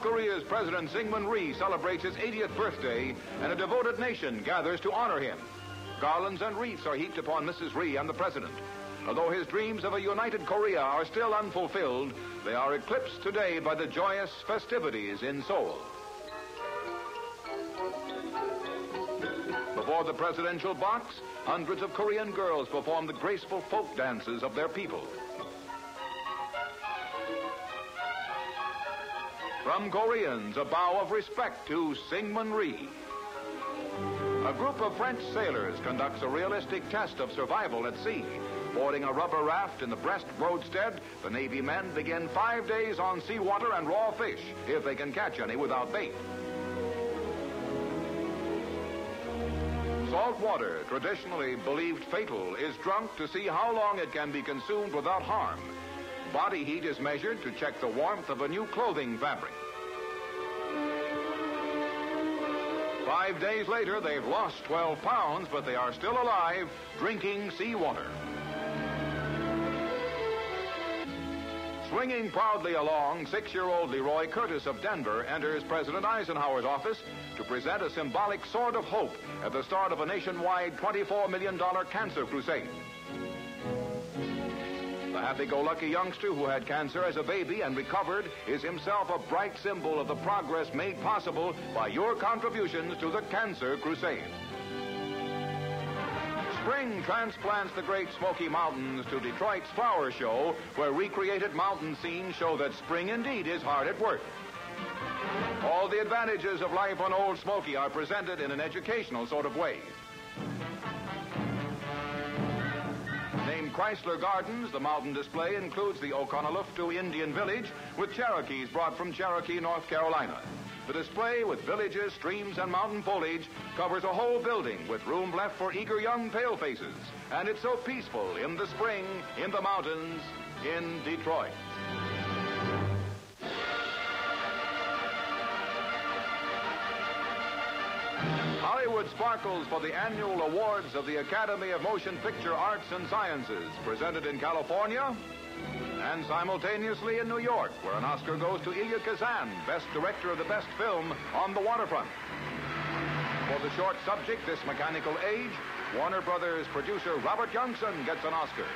South Korea's President Syngman Rhee celebrates his 80th birthday, and a devoted nation gathers to honor him. Garlands and wreaths are heaped upon Mrs. Rhee and the President. Although his dreams of a united Korea are still unfulfilled, they are eclipsed today by the joyous festivities in Seoul. Before the presidential box, hundreds of Korean girls perform the graceful folk dances of their people. From Koreans, a bow of respect to Syngman Rhee. A group of French sailors conducts a realistic test of survival at sea. Boarding a rubber raft in the Brest roadstead, the Navy men begin five days on seawater and raw fish, if they can catch any without bait. Salt water, traditionally believed fatal, is drunk to see how long it can be consumed without harm. Body heat is measured to check the warmth of a new clothing fabric. Five days later, they've lost 12 pounds, but they are still alive, drinking seawater. Swinging proudly along, six-year-old Leroy Curtis of Denver enters President Eisenhower's office to present a symbolic sword of hope at the start of a nationwide $24 million cancer crusade. The happy-go-lucky youngster who had cancer as a baby and recovered is himself a bright symbol of the progress made possible by your contributions to the cancer crusade. Spring transplants the Great Smoky Mountains to Detroit's Flower Show, where recreated mountain scenes show that spring indeed is hard at work. All the advantages of life on Old Smoky are presented in an educational sort of way. Chrysler Gardens, the mountain display includes the Oconaluftee Indian Village with Cherokees brought from Cherokee, North Carolina. The display with villages, streams, and mountain foliage covers a whole building with room left for eager young palefaces. And it's so peaceful in the spring, in the mountains, in Detroit. Hollywood sparkles for the annual awards of the Academy of Motion Picture Arts and Sciences, presented in California and simultaneously in New York, where an Oscar goes to Elia Kazan, Best Director of the Best Film on the Waterfront. For the short subject, This Mechanical Age, Warner Brothers producer Robert Youngson gets an Oscar.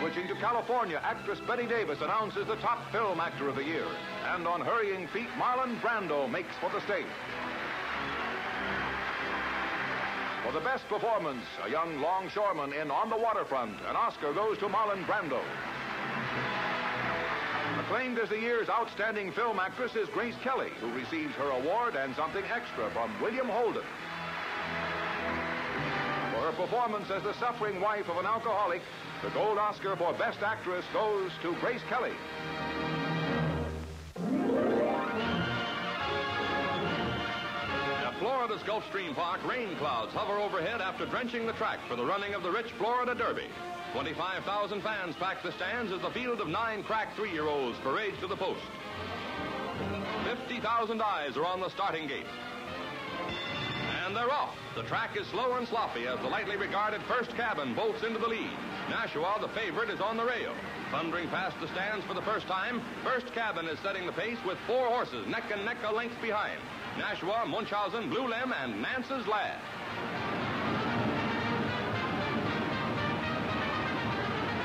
Switching to California, actress Bette Davis announces the top film actor of the year. And on hurrying feet, Marlon Brando makes for the stage. For the best performance, a young longshoreman in On the Waterfront, an Oscar goes to Marlon Brando. Acclaimed as the year's outstanding film actress is Grace Kelly, who receives her award and something extra from William Holden. For her performance as the suffering wife of an alcoholic, the gold Oscar for Best Actress goes to Grace Kelly. Florida's Gulfstream Park, rain clouds hover overhead after drenching the track for the running of the rich Florida Derby. 25,000 fans pack the stands as the field of nine crack three-year-olds parades to the post. 50,000 eyes are on the starting gate. And they're off. The track is slow and sloppy as the lightly regarded first cabin bolts into the lead. Nashua, the favorite, is on the rail. Thundering past the stands for the first time, first cabin is setting the pace with four horses neck and neck a length behind. Nashua, Munchausen, Blue Lem, and Nance's Lad.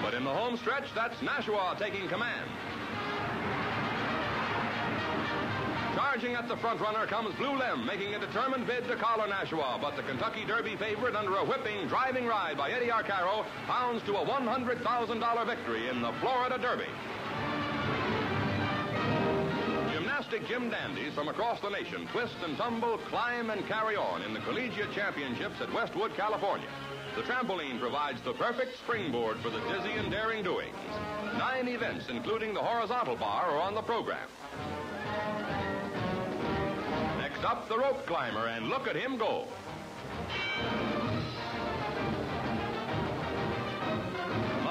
But in the home stretch, that's Nashua taking command. Charging at the front runner comes Blue Lem, making a determined bid to collar Nashua. But the Kentucky Derby favorite, under a whipping, driving ride by Eddie Arcaro, pounds to a $100,000 victory in the Florida Derby. Gymnastic gym dandies from across the nation twist and tumble, climb and carry on in the Collegiate Championships at Westwood, California. The trampoline provides the perfect springboard for the dizzy and daring doings. Nine events, including the horizontal bar, are on the program. Next up, the rope climber, and look at him go.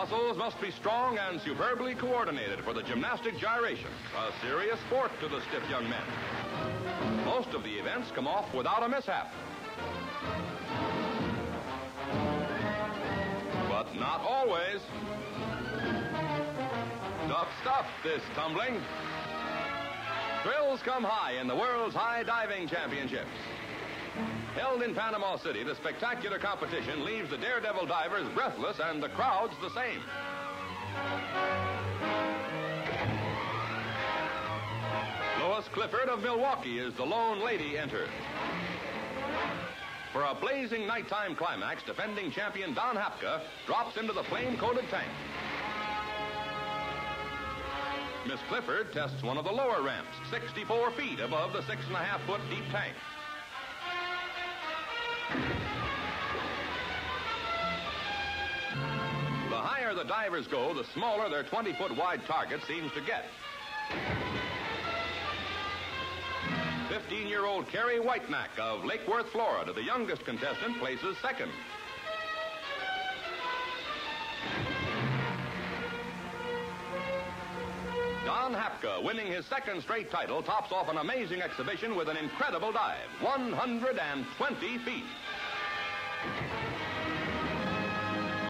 Muscles must be strong and superbly coordinated for the gymnastic gyration, a serious sport to the stiff young men. Most of the events come off without a mishap. But not always. Tough stuff, this tumbling. Thrills come high in the world's high diving championships. Held in Panama City, the spectacular competition leaves the daredevil divers breathless and the crowds the same. Lois Clifford of Milwaukee is the lone lady entered. For a blazing nighttime climax, defending champion Don Hapka drops into the flame-coated tank. Miss Clifford tests one of the lower ramps, 64 feet above the six and a half foot deep tank. The higher the divers go, the smaller their 20 foot wide target seems to get. 15 year old Carrie Whitenack of Lake Worth, Florida, the youngest contestant, places second. Don Hapka, winning his second straight title, tops off an amazing exhibition with an incredible dive 120 feet.